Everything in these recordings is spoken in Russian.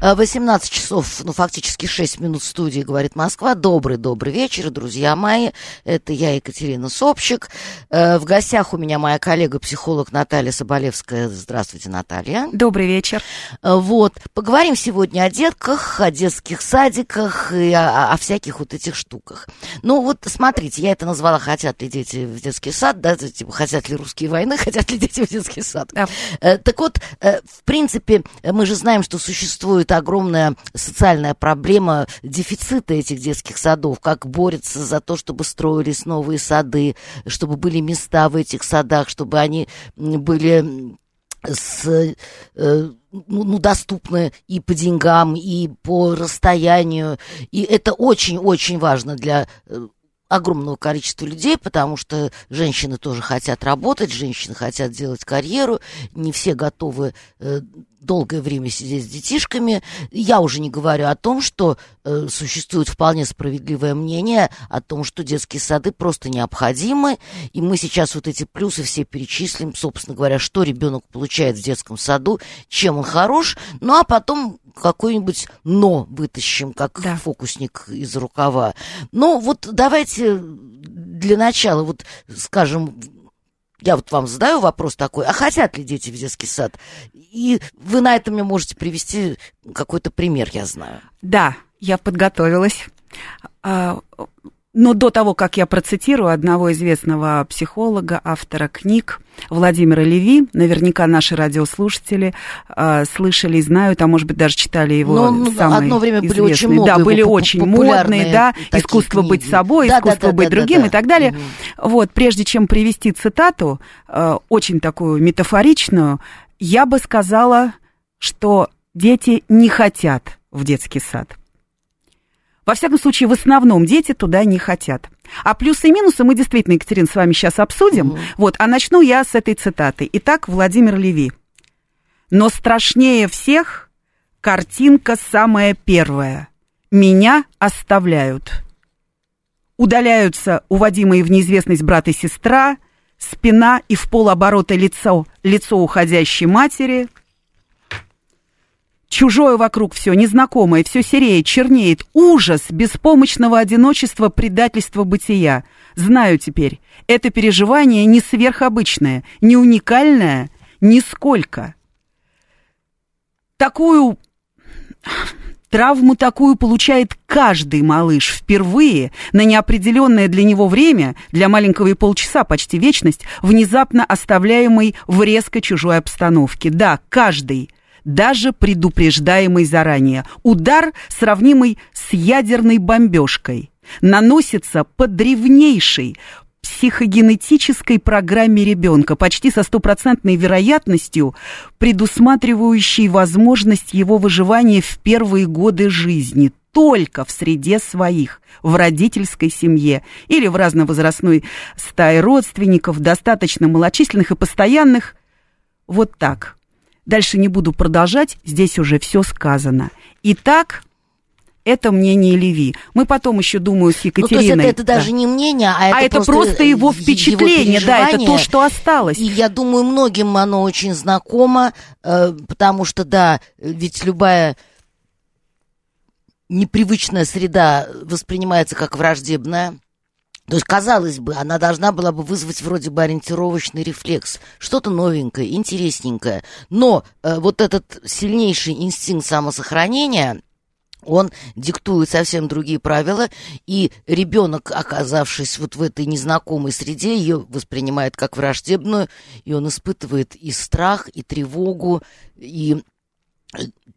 18 э, часов, ну, фактически 6 минут студии, говорит Москва. Добрый-добрый вечер, друзья мои. Это я, Екатерина Собчик. Э, в гостях у меня моя коллега-психолог Наталья Соболевская. Здравствуйте, Наталья. Добрый вечер. Э, вот. Поговорим сегодня о детках, о детских садиках и о, о всяких вот этих штуках. Ну, вот смотрите, я это назвала «Хотят ли дети в детский сад?» да, типа «Хотят ли русские войны?» «Хотят ли дети в детский сад?» да. Так вот, в принципе, мы же знаем, что существует существует огромная социальная проблема дефицита этих детских садов, как борются за то, чтобы строились новые сады, чтобы были места в этих садах, чтобы они были с, э, ну, ну, доступны и по деньгам, и по расстоянию. И это очень-очень важно для э, огромного количества людей, потому что женщины тоже хотят работать, женщины хотят делать карьеру, не все готовы э, долгое время сидеть с детишками. Я уже не говорю о том, что э, существует вполне справедливое мнение о том, что детские сады просто необходимы, и мы сейчас вот эти плюсы все перечислим, собственно говоря, что ребенок получает в детском саду, чем он хорош, ну а потом какое-нибудь «но» вытащим, как да. фокусник из рукава. Ну вот давайте для начала вот скажем я вот вам задаю вопрос такой, а хотят ли дети в детский сад? И вы на это мне можете привести какой-то пример, я знаю. Да, я подготовилась. Но до того, как я процитирую одного известного психолога, автора книг Владимира Леви, наверняка наши радиослушатели э, слышали и знают, а может быть даже читали его Но, самый одно время известный. были очень много Да, были очень модные, да, искусство книги. быть собой, да, искусство да, да, быть да, другим да, да. и так далее. Угу. Вот, прежде чем привести цитату, э, очень такую метафоричную, я бы сказала, что дети не хотят в детский сад. Во всяком случае, в основном дети туда не хотят. А плюсы и минусы мы действительно, Екатерина, с вами сейчас обсудим. Угу. Вот, а начну я с этой цитаты. Итак, Владимир Леви. Но страшнее всех картинка самая первая. Меня оставляют. Удаляются уводимые в неизвестность брат и сестра, спина и в полоборота лицо, лицо уходящей матери – Чужое вокруг все, незнакомое, все сереет, чернеет. Ужас беспомощного одиночества, предательства бытия. Знаю теперь, это переживание не сверхобычное, не уникальное, нисколько. Такую Травму такую получает каждый малыш впервые на неопределенное для него время, для маленького и полчаса, почти вечность, внезапно оставляемый в резко чужой обстановке. Да, каждый даже предупреждаемый заранее. Удар, сравнимый с ядерной бомбежкой, наносится по древнейшей психогенетической программе ребенка, почти со стопроцентной вероятностью, предусматривающей возможность его выживания в первые годы жизни только в среде своих, в родительской семье или в разновозрастной стае родственников, достаточно малочисленных и постоянных. Вот так. Дальше не буду продолжать, здесь уже все сказано. Итак, это мнение Леви. Мы потом еще, думаю, с Екатериной... Ну, то есть это, это даже да. не мнение, а это, а это просто, просто его впечатление, его да, это то, что осталось. И я думаю, многим оно очень знакомо, э, потому что, да, ведь любая непривычная среда воспринимается как враждебная. То есть, казалось бы, она должна была бы вызвать вроде бы ориентировочный рефлекс, что-то новенькое, интересненькое. Но э, вот этот сильнейший инстинкт самосохранения, он диктует совсем другие правила, и ребенок, оказавшись вот в этой незнакомой среде, ее воспринимает как враждебную, и он испытывает и страх, и тревогу, и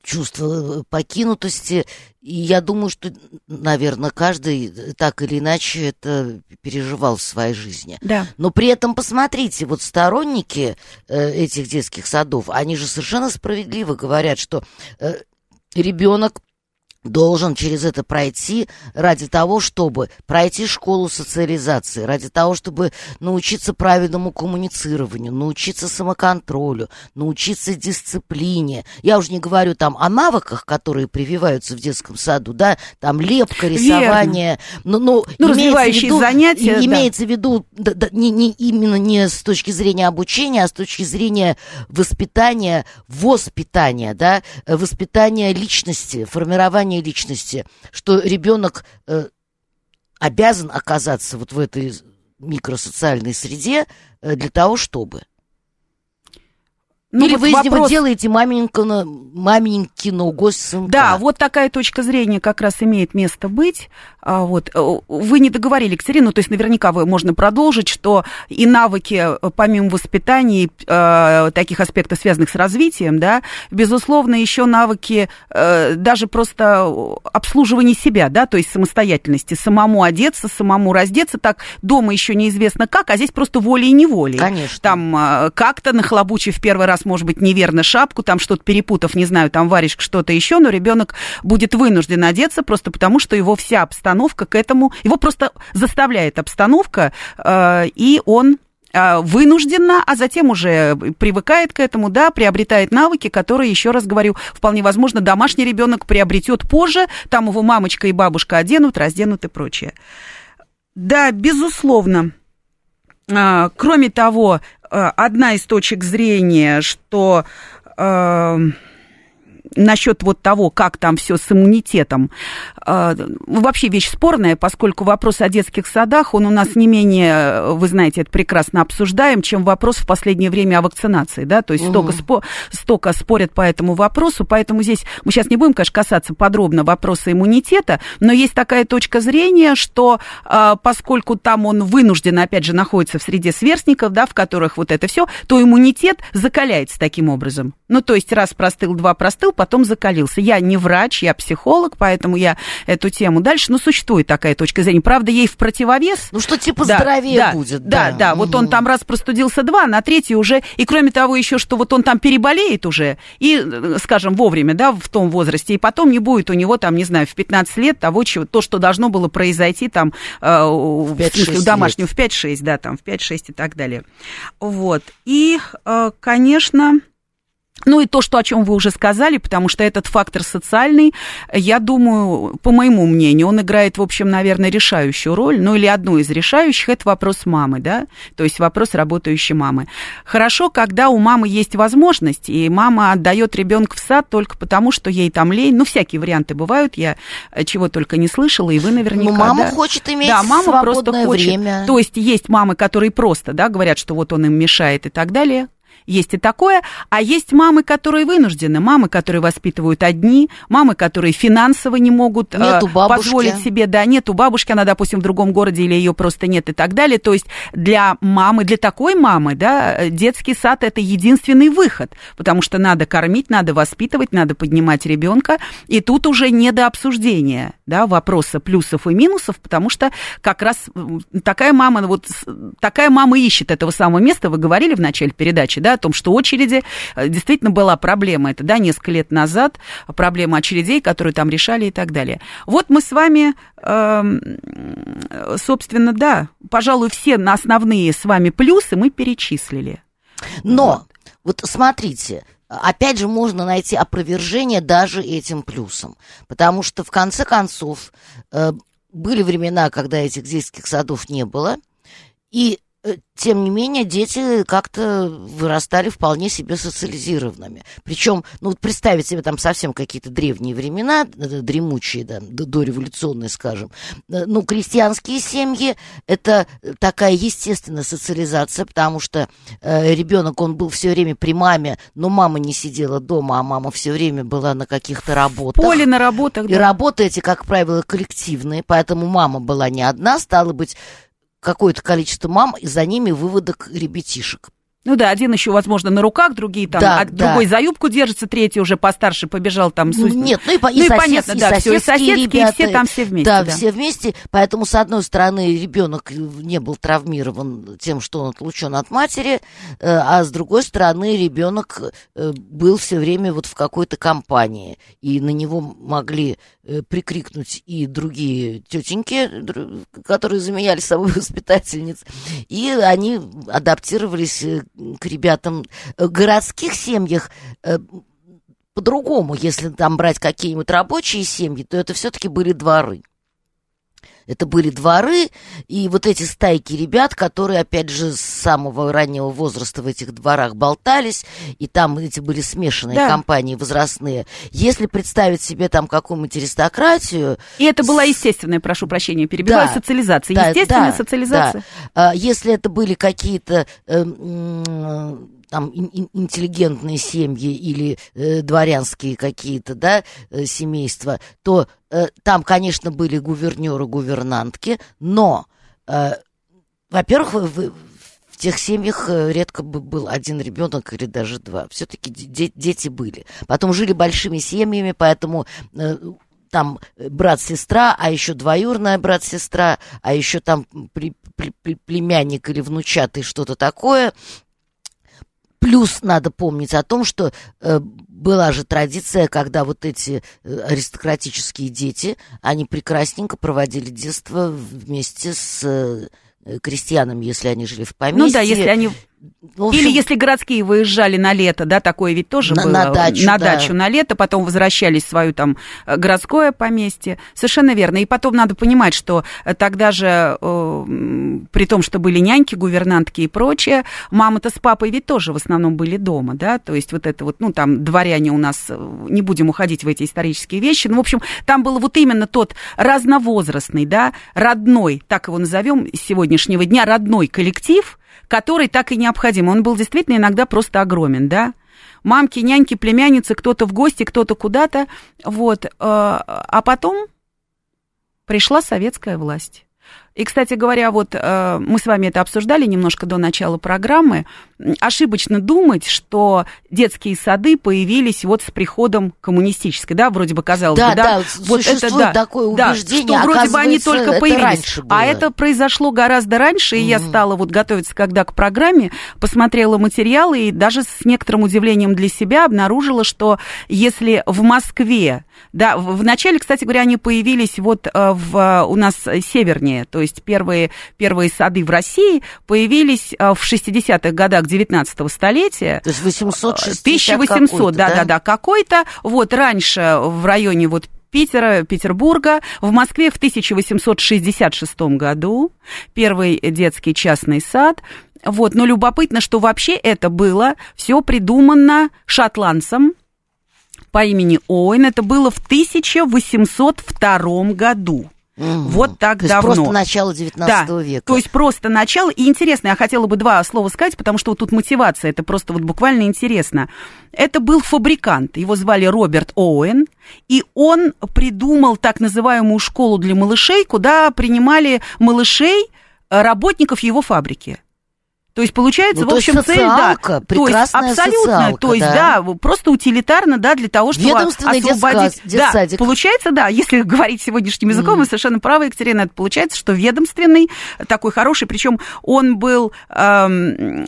чувство э, покинутости. И я думаю, что, наверное, каждый так или иначе это переживал в своей жизни. Да. Но при этом посмотрите, вот сторонники э, этих детских садов, они же совершенно справедливо говорят, что э, ребенок должен через это пройти ради того, чтобы пройти школу социализации, ради того, чтобы научиться правильному коммуницированию, научиться самоконтролю, научиться дисциплине. Я уже не говорю там о навыках, которые прививаются в детском саду, да, там лепка, рисование. Но, но ну, развивающие виду, занятия. Имеется да. в виду да, да, не, не именно не с точки зрения обучения, а с точки зрения воспитания, воспитания, да, воспитания личности, формирования формирования личности, что ребенок э, обязан оказаться вот в этой микросоциальной среде э, для того, чтобы. Ну, Или вот вы вопрос... из него делаете маменькину, маменькину гость сынка. Да, вот такая точка зрения как раз имеет место быть. А, вот. Э, вы не договорили, Екатерина, то есть наверняка вы, можно продолжить, что и навыки, э, помимо воспитания, э, таких аспектов, связанных с развитием, да, безусловно, еще навыки э, даже просто обслуживания себя, да, то есть самостоятельности, самому одеться, самому раздеться, так дома еще неизвестно как, а здесь просто волей и неволей. Конечно. Там э, как-то нахлобучив первый раз может быть, неверно шапку, там что-то перепутав, не знаю, там варежка, что-то еще, но ребенок будет вынужден одеться просто потому, что его вся обстановка к этому, его просто заставляет обстановка, э, и он э, вынужденно, а затем уже привыкает к этому, да, приобретает навыки, которые, еще раз говорю, вполне возможно, домашний ребенок приобретет позже, там его мамочка и бабушка оденут, разденут и прочее. Да, безусловно. А, кроме того, Э, одна из точек зрения, что э, насчет вот того, как там все с иммунитетом, э, вообще вещь спорная, поскольку вопрос о детских садах, он у нас не менее, вы знаете, это прекрасно обсуждаем, чем вопрос в последнее время о вакцинации, да, то есть угу. столько, спо, столько спорят по этому вопросу, поэтому здесь мы сейчас не будем, конечно, касаться подробно вопроса иммунитета, но есть такая точка зрения, что э, поскольку там он вынужден, опять же, находится в среде сверстников, да, в которых вот это все, то иммунитет закаляется таким образом. Ну, то есть раз простыл, два простыл, потом закалился. Я не врач, я психолог, поэтому я эту тему дальше. Но существует такая точка зрения. Правда, ей в противовес. Ну, что типа да, здоровее да, будет. Да, да, да. Угу. Вот он там раз простудился два, на третий уже. И кроме того, еще, что вот он там переболеет уже, и, скажем, вовремя, да, в том возрасте, и потом не будет у него там, не знаю, в 15 лет того, чего, то, что должно было произойти там э, в, в, в домашнем, в 5-6, да, там, в 5-6 и так далее. Вот. И, э, конечно... Ну и то, что, о чем вы уже сказали, потому что этот фактор социальный, я думаю, по моему мнению, он играет, в общем, наверное, решающую роль, ну или одну из решающих, это вопрос мамы, да, то есть вопрос работающей мамы. Хорошо, когда у мамы есть возможность, и мама отдает ребенка в сад только потому, что ей там лень, ну всякие варианты бывают, я чего только не слышала, и вы наверняка. Ну, мама да, хочет иметь да, мама просто хочет. время. То есть есть мамы, которые просто, да, говорят, что вот он им мешает и так далее, есть и такое. А есть мамы, которые вынуждены, мамы, которые воспитывают одни, мамы, которые финансово не могут нету э, позволить себе, да, нету бабушки, она, допустим, в другом городе или ее просто нет и так далее. То есть для мамы, для такой мамы, да, детский сад это единственный выход, потому что надо кормить, надо воспитывать, надо поднимать ребенка, и тут уже не до обсуждения, да, вопроса плюсов и минусов, потому что как раз такая мама, вот такая мама ищет этого самого места, вы говорили в начале передачи, да, о том, что очереди, э, действительно была проблема, это, да, несколько лет назад, проблема очередей, которые там решали и так далее. Вот мы с вами, э, собственно, да, пожалуй, все на основные с вами плюсы мы перечислили. Но, вот, вот смотрите, опять же, можно найти опровержение даже этим плюсом. Потому что, в конце концов, э, были времена, когда этих детских садов не было, и тем не менее, дети как-то вырастали вполне себе социализированными. Причем, ну вот представить себе там совсем какие-то древние времена, э, дремучие, да, дореволюционные, скажем. Э, ну, крестьянские семьи – это такая естественная социализация, потому что э, ребенок, он был все время при маме, но мама не сидела дома, а мама все время была на каких-то работах. В поле на работах, да. И работы эти, как правило, коллективные, поэтому мама была не одна, стала быть, какое-то количество мам, и за ними выводок ребятишек. Ну да, один еще, возможно, на руках, другие там, Да, а да. другой за юбку держится, третий уже постарше побежал там. с- Ну, Нет, ну и, по- Ну и сосед- понятно, и да, всё, и соседские соседские, и ребята, все там все вместе, Да, да. все вместе. Поэтому, с одной стороны, ребенок не был травмирован тем, что он отлучен от матери, э, а с другой стороны, ребенок э, был все время вот в какой-то компании, и на него могли э, прикрикнуть и другие тетеньки, которые заменяли собой воспитательниц, и они адаптировались к ребятам. В городских семьях э, по-другому, если там брать какие-нибудь рабочие семьи, то это все-таки были дворы. Это были дворы, и вот эти стайки ребят, которые, опять же, с самого раннего возраста в этих дворах болтались, и там эти были смешанные Да. компании возрастные. Если представить себе там какую-нибудь аристократию, И это была естественная, прошу прощения, перебиваю, Да. социализация. Да, Естественная да, социализация. да. А, Если это были какие-то э, там ин- ин- интеллигентные семьи или э, дворянские какие-то, да, э, семейства, то там, конечно, были гувернеры, гувернантки, но, э, во-первых, в, тех семьях э, редко бы был один ребенок или даже два. Все-таки дети были. Потом жили большими семьями, поэтому э, там э, брат-сестра, а еще двоюрная брат-сестра, а еще там пли- пли- племянник или внучатый, что-то такое. Плюс надо помнить о том, что э, была же традиция, когда вот эти э, аристократические дети, они прекрасненько проводили детство вместе с э, крестьянами, если они жили в поместье. Ну да, если они... Общем, Или если городские выезжали на лето, да, такое ведь тоже На- было. на дачу, На да. дачу на лето, потом возвращались в свое там э, городское поместье. Совершенно верно. И потом надо понимать, что э, тогда же, э, при том, что были няньки, гувернантки и прочее, мама-то с папой ведь тоже в основном были дома, да, то есть вот это вот, ну, там, дворяне у нас, не будем уходить в эти исторические вещи, ну, в общем, там был вот именно тот разновозрастный, да, родной, так его назовем с сегодняшнего дня, родной коллектив, который так и необходим. Он был действительно иногда просто огромен, да. Мамки, няньки, племянницы, кто-то в гости, кто-то куда-то, вот. э, А потом пришла советская власть. И, кстати говоря, вот э, мы с вами это обсуждали немножко до начала программы. Ошибочно думать, что детские сады появились вот с приходом коммунистической, да, вроде бы казалось Да, бы, да. да, существует такое да, убеждение, что вроде бы они только это появились. А это произошло гораздо раньше, и я стала вот готовиться, когда к программе, посмотрела материалы и даже с некоторым удивлением для себя обнаружила, что если в Москве, да, в, в начале, кстати говоря, они появились вот э, в, э, у нас севернее, то есть первые, первые сады в России появились э, в 60-х годах 19 столетия. То есть 860 1800, какой-то, да, да, да, какой-то. Вот раньше в районе вот Питера, Петербурга, в Москве в 1866 году первый детский частный сад. Вот, но любопытно, что вообще это было все придумано шотландцем по имени Оуэн. Это было в 1802 году. Мгм. Вот так То есть давно. просто начало 19 Да, века. То есть просто начало. И интересно, я хотела бы два слова сказать, потому что вот тут мотивация, это просто вот буквально интересно. Это был фабрикант, его звали Роберт Оуэн, и он придумал так называемую школу для малышей, куда принимали малышей, э, работников его фабрики. То есть получается, Ну, в общем, цель, да. То есть абсолютно, социалка, то есть, да. да, просто утилитарно, да, для того, чтобы освободить. детсад- да, детсадик. получается, да, если говорить сегодняшним языком, вы совершенно правы, Екатерина, это получается, что ведомственный, такой хороший, причем он был эм,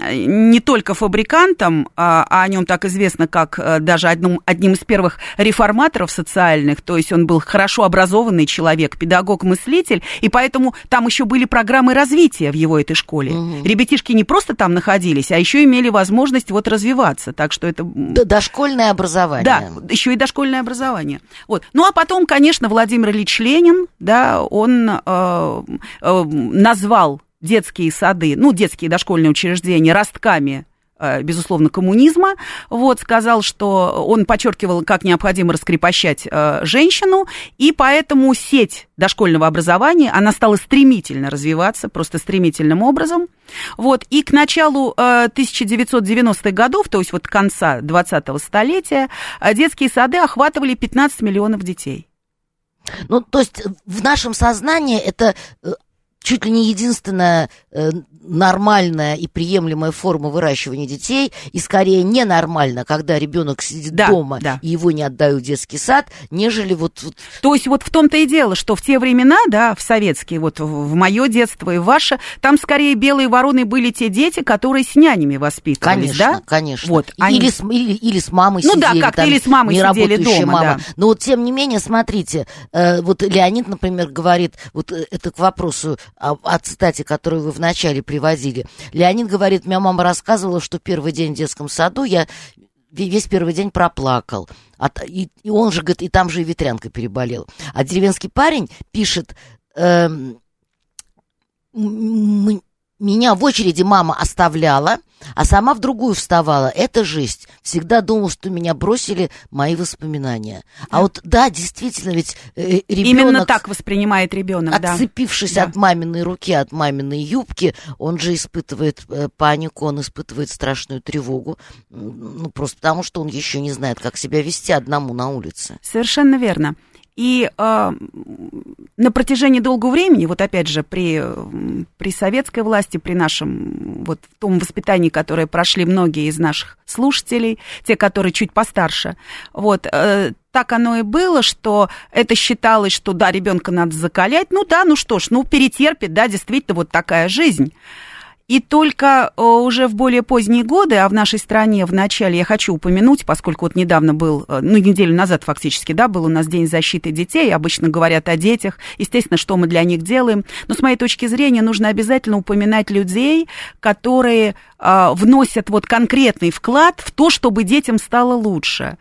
не только фабрикантом, а, а о нем так известно, как э, даже одним, одним из первых реформаторов социальных, то есть он был хорошо образованный человек, педагог-мыслитель, и поэтому там еще были программы развития в его этой школе. Ребятишки не просто там находились, а еще имели возможность вот развиваться, так что это... м, Д- Дошкольное образование. да, еще и дошкольное образование. Вот. Ну а потом, конечно, Владимир Ильич Ленин, да, он э, э, назвал детские сады, ну, детские дошкольные учреждения ростками безусловно, коммунизма, вот, сказал, что он подчеркивал, как необходимо раскрепощать э, женщину, и поэтому сеть дошкольного образования, она стала стремительно развиваться, просто стремительным образом, вот, и к началу э, 1990-х годов, то есть вот конца 20-го столетия, э, детские сады охватывали 15 миллионов детей. Ну, то есть в нашем сознании это э, чуть ли не единственная э, нормальная и приемлемая форма выращивания детей, и скорее ненормально, когда ребенок сидит Да, дома да. и его не отдают в детский сад, нежели вот, вот То есть вот в том-то и дело, что в те времена, да, в советские, вот в, мое детство и ваше, там скорее белые вороны были те дети, которые с нянями воспитывались, Конечно, да? конечно. Вот, или, они- с, или, или с мамой Ну да, сидели. как-то там, или с мамой сидели дома, мама. да. Но вот тем не менее, смотрите, э, вот Леонид, например, говорит, вот э, это к вопросу о, о цитате, которую вы вначале приводили. Леонид говорит, моя мама рассказывала, что первый день в детском саду я ве- весь первый день проплакал. От- и, и он же, говорит, и там же и ветрянка переболел. А деревенский парень пишет, эм, меня в очереди мама оставляла, а сама в другую вставала. Это жесть. Всегда думал, что меня бросили мои воспоминания. А вот да, действительно, ведь э, ребенок, Именно так воспринимает ребенок, да. отцепившись Да. от маминой руки, от маминой юбки, он же испытывает э, панику, он испытывает страшную тревогу. Ну, просто потому, что он еще не знает, как себя вести одному на улице. Совершенно верно. И э, на протяжении долгого времени, вот опять же, при, при советской власти, при нашем вот том воспитании, которое прошли многие из наших слушателей, те, которые чуть постарше, вот, э, так оно и было, что это считалось, что да, ребенка надо закалять, ну да, ну что ж, ну перетерпит, да, действительно, вот такая жизнь. И только э, уже в более поздние годы, а в нашей стране в начале, я хочу упомянуть, поскольку вот недавно был, э, ну, неделю назад фактически, да, был у нас День защиты детей, обычно говорят о детях, естественно, что мы для них делаем, но с моей точки зрения нужно обязательно упоминать людей, которые э, вносят вот конкретный вклад в то, чтобы детям стало лучше.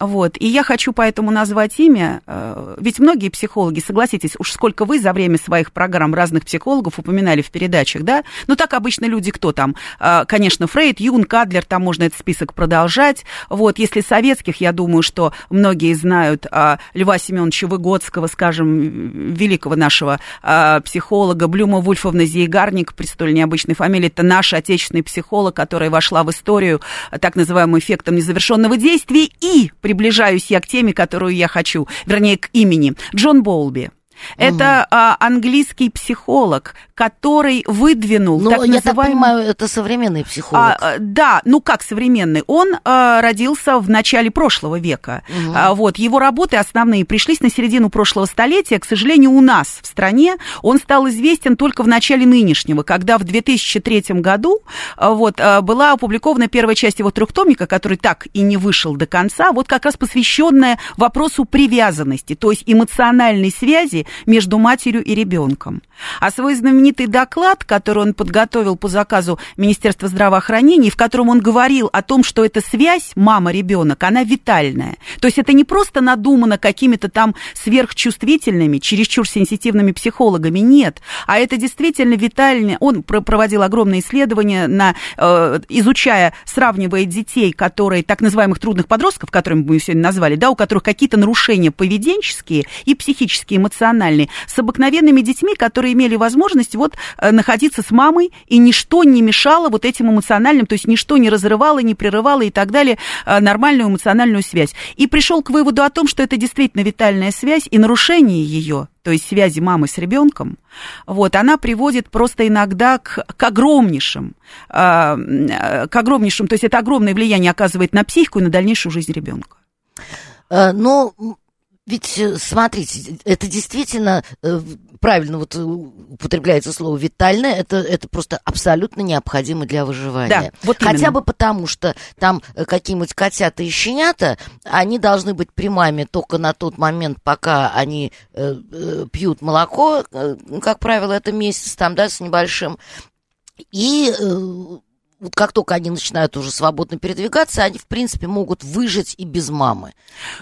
Вот. И я хочу поэтому назвать имя, э, ведь многие психологи, согласитесь, уж сколько вы за время своих программ разных психологов упоминали в передачах, да? Ну, так обычно люди кто там? Э, Конечно, Фрейд, Юнг, Адлер, там можно этот список продолжать. Вот, если советских, я думаю, что многие знают а, Льва Семеновича Выгодского, скажем, великого нашего психолога, Блюма Вульфовна Зейгарник, при столь необычной фамилии, это наш отечественный психолог, которая вошла в историю так называемым эффектом незавершенного действия. И приближаюсь я к теме, которую я хочу, вернее, к имени. Джон Болби. Это а, английский психолог, который выдвинул Ну, так я так называемый... понимаю, это современный психолог. А, а, да, ну как современный. Он а, родился в начале прошлого века. Мгм. А, вот его работы основные пришлись на середину прошлого столетия. К сожалению, у нас в стране он стал известен только в начале нынешнего, когда в 2003 году а, вот, а, была опубликована первая часть его трехтомника, который так и не вышел до конца, вот как раз посвященная вопросу привязанности, то есть эмоциональной связи между матерью и ребенком. А свой знаменитый доклад, который он подготовил по заказу Министерства здравоохранения, в котором он говорил о том, что эта связь мама-ребенок, она витальная. То есть это не просто надумано какими-то там сверхчувствительными, чересчур сенситивными психологами, нет. А это действительно витальное. Он про- проводил огромные исследования, на, э, изучая, сравнивая детей, которые, так называемых трудных подростков, которыми мы сегодня назвали, да, у которых какие-то нарушения поведенческие и психические, эмоциональные, с обыкновенными детьми, которые имели возможность вот э, находиться с мамой, и ничто не мешало вот этим эмоциональным, то есть ничто не разрывало, не прерывало и так далее э, нормальную эмоциональную связь. И пришел к выводу о том, что это действительно витальная связь, и нарушение ее, то есть связи мамы с ребенком, вот, она приводит просто иногда к, к огромнейшим, э, к огромнейшим, то есть это огромное влияние оказывает на психику и на дальнейшую жизнь ребенка. Но ведь, э, смотрите, это действительно э, правильно вот э, употребляется слово витальное, это, это просто абсолютно необходимо для выживания. Да, вот Хотя именно. бы потому, что там какие-нибудь котята и щенята, они должны быть при маме только на тот момент, пока они э, э, пьют молоко, э, ну, как правило, это месяц там, да, с небольшим. И э, вот как только они начинают уже свободно передвигаться, они, в принципе, могут выжить и без мамы.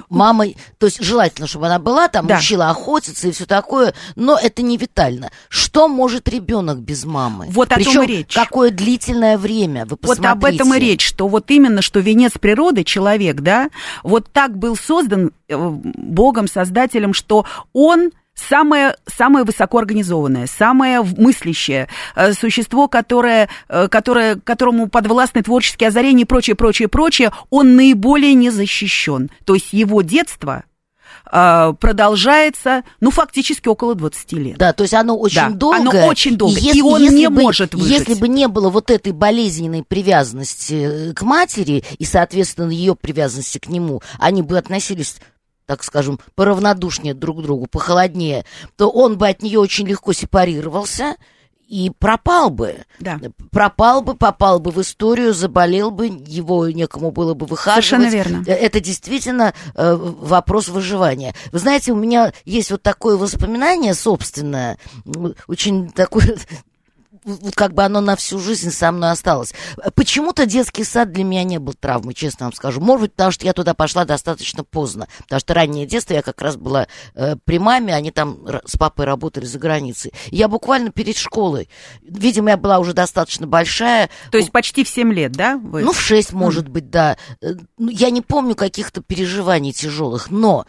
Мамой, то есть желательно, чтобы она была там, Да. учила охотиться и все такое, но это не витально. Что может ребенок без мамы? Вот о том Причем и речь. какое длительное время, вы Вот посмотрите. об этом и речь, что вот именно, что венец природы, человек, да, вот так был создан э, Богом, Создателем, что он самое, самое высокоорганизованное, самое мыслящее э, существо, которое, э, которое, которому подвластны творческие озарения и прочее, прочее, прочее, он наиболее не защищен. То есть его детство э, продолжается, ну, фактически около 20 лет. Да, то есть оно очень Да, долго. оно очень долго, если, и он если не бы- может выжить. Если бы не было вот этой болезненной привязанности к матери и, соответственно, ее привязанности к нему, они бы относились так скажем, поравнодушнее друг к другу, похолоднее, то он бы от нее очень легко сепарировался и пропал бы. Да. Пропал бы, попал бы в историю, заболел бы, его некому было бы выхаживать. Совершенно верно. Э, Это действительно э, вопрос выживания. Вы знаете, у меня есть вот такое воспоминание собственное, очень такое вот как бы оно на всю жизнь со мной осталось. Почему-то детский сад для меня не был травмой, честно вам скажу. Может быть, потому что я туда пошла достаточно поздно. Потому что раннее детство я как раз была э, при маме, они там с папой работали за границей. Я буквально перед школой, видимо, я была уже достаточно большая, То есть почти в 7 лет, да? Вы? ну, в 6, может быть, да. Э, ну, Я не помню каких-то переживаний тяжелых, но,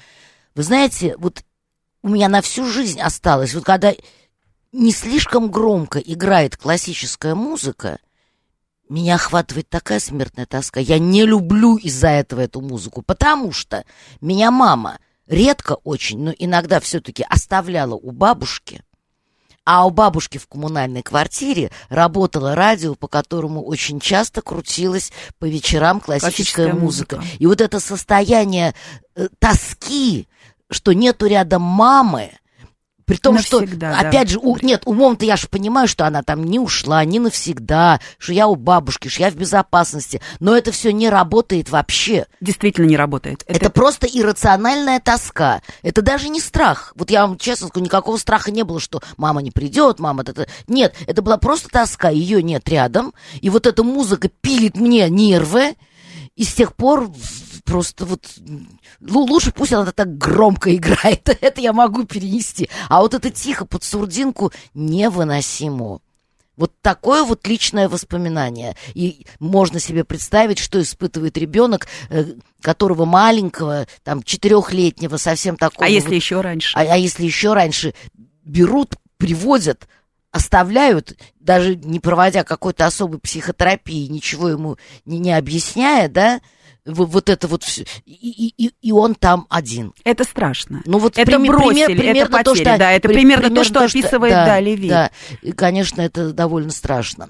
вы знаете, вот у меня на всю жизнь осталось, вот когда не слишком громко играет классическая музыка, меня охватывает такая смертная тоска. Я не люблю из-за этого эту музыку, потому что меня мама редко очень, но иногда все-таки оставляла у бабушки, а у бабушки в коммунальной квартире работало радио, по которому очень часто крутилась по вечерам классическая, Классическая музыка. музыка. И вот это состояние э, тоски, что нету рядом мамы, при том, Навсегда, что, да. опять же, у- нет, умом-то я же понимаю, что она там не ушла, не навсегда, что я у бабушки, что я в безопасности, но это все не работает вообще. Действительно не работает. Это, просто иррациональная тоска. Это даже не страх. Вот я вам честно скажу, никакого страха не было, что мама не придет, мама это... Нет, это была просто тоска, ее нет рядом. И вот эта музыка пилит мне нервы. И с тех пор просто вот... ну, лучше пусть она так громко играет. Это я могу перенести. А вот это тихо под сурдинку невыносимо. Вот такое вот личное воспоминание. И можно себе представить, что испытывает ребенок, э, которого маленького, там, четырехлетнего, совсем такого. А если вот- еще раньше? а, а если еще раньше берут, приводят, оставляют, даже не проводя какой-то особой психотерапии, ничего ему не, не объясняя, да, вот это вот все, и, и- и- он там один. Это страшно. Ну вот Это прими- бросили, это примерно то, потери, что, да, это при- примерно то, что описывает, да, Леви. Да, и, конечно, это довольно страшно.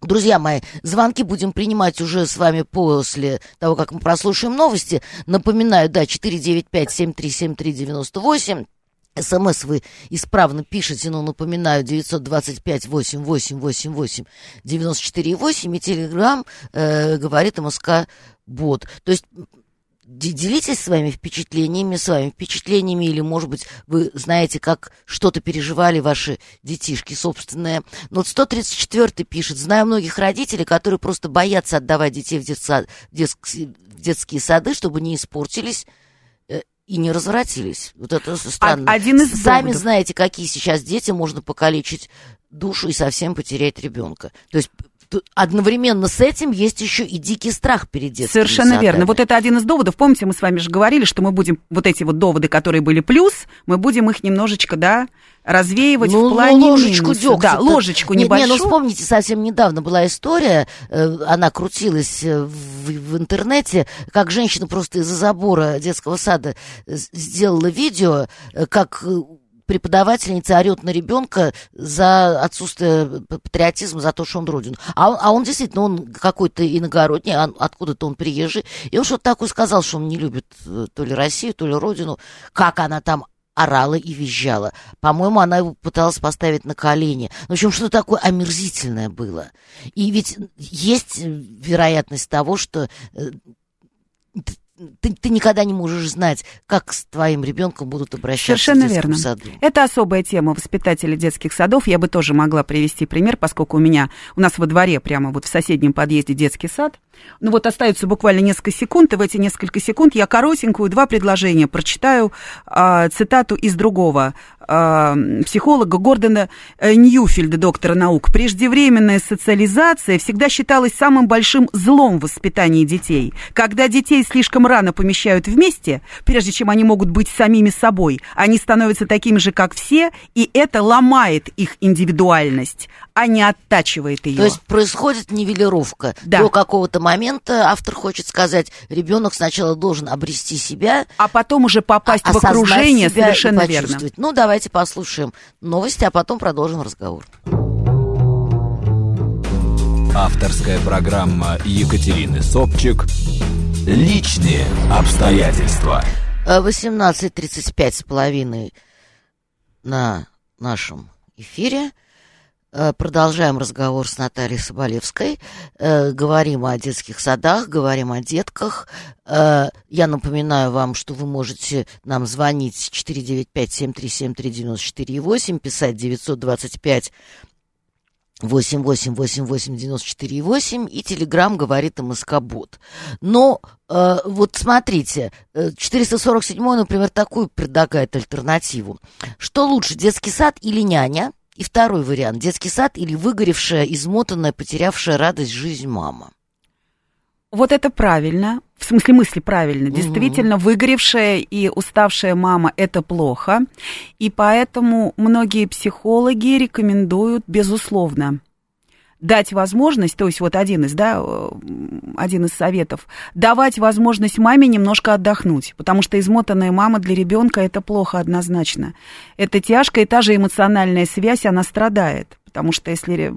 Друзья мои, звонки будем принимать уже с вами после того, как мы прослушаем новости. Напоминаю, да, 495-7373-98. СМС вы исправно пишете, но напоминаю, 925-8888-94,8 и Телеграм э, говорит МСК Бот. То есть де- делитесь своими впечатлениями, своими впечатлениями, или, может быть, вы знаете, как что-то переживали ваши детишки собственные. Но вот 134 пишет, знаю многих родителей, которые просто боятся отдавать детей в, детса- в детск- в детские сады, чтобы не испортились э, и не развратились. Вот это странно. А- один из Сами доводов. знаете, какие сейчас дети можно покалечить душу и совсем потерять ребенка. То есть одновременно с этим есть еще и дикий страх перед детскими Совершенно садами. верно. Вот это один из доводов. Помните, мы с вами же говорили, что мы будем вот эти вот доводы, которые были плюс, мы будем их немножечко, да, развеивать ну, в плане ну, ложечку минуса. дегтя. Да, ложечку не, небольшую. Не, ну вспомните, совсем недавно была история, э, она крутилась э, в, в интернете, как женщина просто из-за забора детского сада э, сделала видео, как преподавательница орет на ребенка за отсутствие п- патриотизма, за то, что он родину. А он, а он действительно, он какой-то иногородний, а откуда-то он приезжий. И он что-то такое сказал, что он не любит э, то ли Россию, то ли родину. Как она там орала и визжала. По-моему, она его пыталась поставить на колени. В общем, что такое омерзительное было. И ведь есть э, вероятность того, что э, ты, ты никогда не можешь знать, как с твоим ребенком будут обращаться Совершенно в детском верно. саду. Это особая тема воспитателей детских садов. Я бы тоже могла привести пример, поскольку у меня, у нас во дворе прямо вот в соседнем подъезде детский сад. Ну вот остается буквально несколько секунд, и в эти несколько секунд я коротенькую два предложения прочитаю а, цитату из другого а, психолога Гордона э, Ньюфильда, доктора наук. Преждевременная социализация всегда считалась самым большим злом в воспитании детей. Когда детей слишком рано помещают вместе, прежде чем они могут быть самими собой, они становятся такими же, как все, и это ломает их индивидуальность. А не оттачивает ее. То есть происходит нивелировка. Да. До какого-то момента автор хочет сказать, ребенок сначала должен обрести себя, а потом уже попасть в осознать окружение, себя и совершенно верно. почувствовать. Ну, давайте послушаем новости, а потом продолжим разговор. Авторская программа Екатерины Собчик «Личные обстоятельства». Э, 18.35 с половиной на нашем эфире. Э, Продолжаем разговор с Натальей Соболевской. Э, Говорим о детских садах, говорим о детках. Э, Я напоминаю вам, что вы можете нам звонить 495-7373948, писать 925 888894,8 и Телеграм говорит МСК-бот. Но э, вот смотрите, э, 447, например, такую предлагает альтернативу. Что лучше, детский сад или няня? И второй вариант, детский сад или выгоревшая, измотанная, потерявшая радость жизнь мама. Вот это правильно. В смысле мысли правильно. Мгм. Действительно, выгоревшая и уставшая мама – это плохо. И поэтому многие психологи рекомендуют, безусловно, дать возможность, то есть вот один из, да, э, один из советов, давать возможность маме немножко отдохнуть, потому что измотанная мама для ребенка это плохо однозначно. Это тяжко, и та же эмоциональная связь, она страдает, потому что если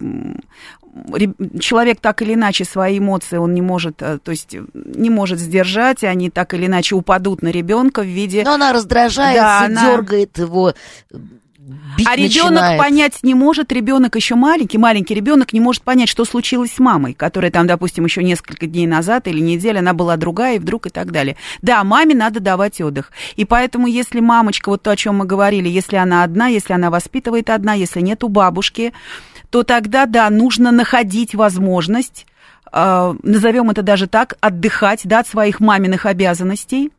ре- человек так или иначе свои эмоции он не может, э, то есть не может сдержать, и они так или иначе упадут на ребенка в виде Но она раздражается, Да, она- дергает его, э, бить А ребенок начинает. понять не может, ребенок еще маленький, маленький ребенок не может понять, что случилось с мамой, которая там, допустим, еще несколько дней назад или неделю, она была другая, и вдруг и так далее. Да, маме надо давать отдых. И поэтому, если мамочка, вот то, о чем мы говорили, если она одна, если она воспитывает одна, если нет у бабушки, то тогда, да, нужно находить возможность, э, назовем это даже так, отдыхать, да, от своих маминых обязанностей,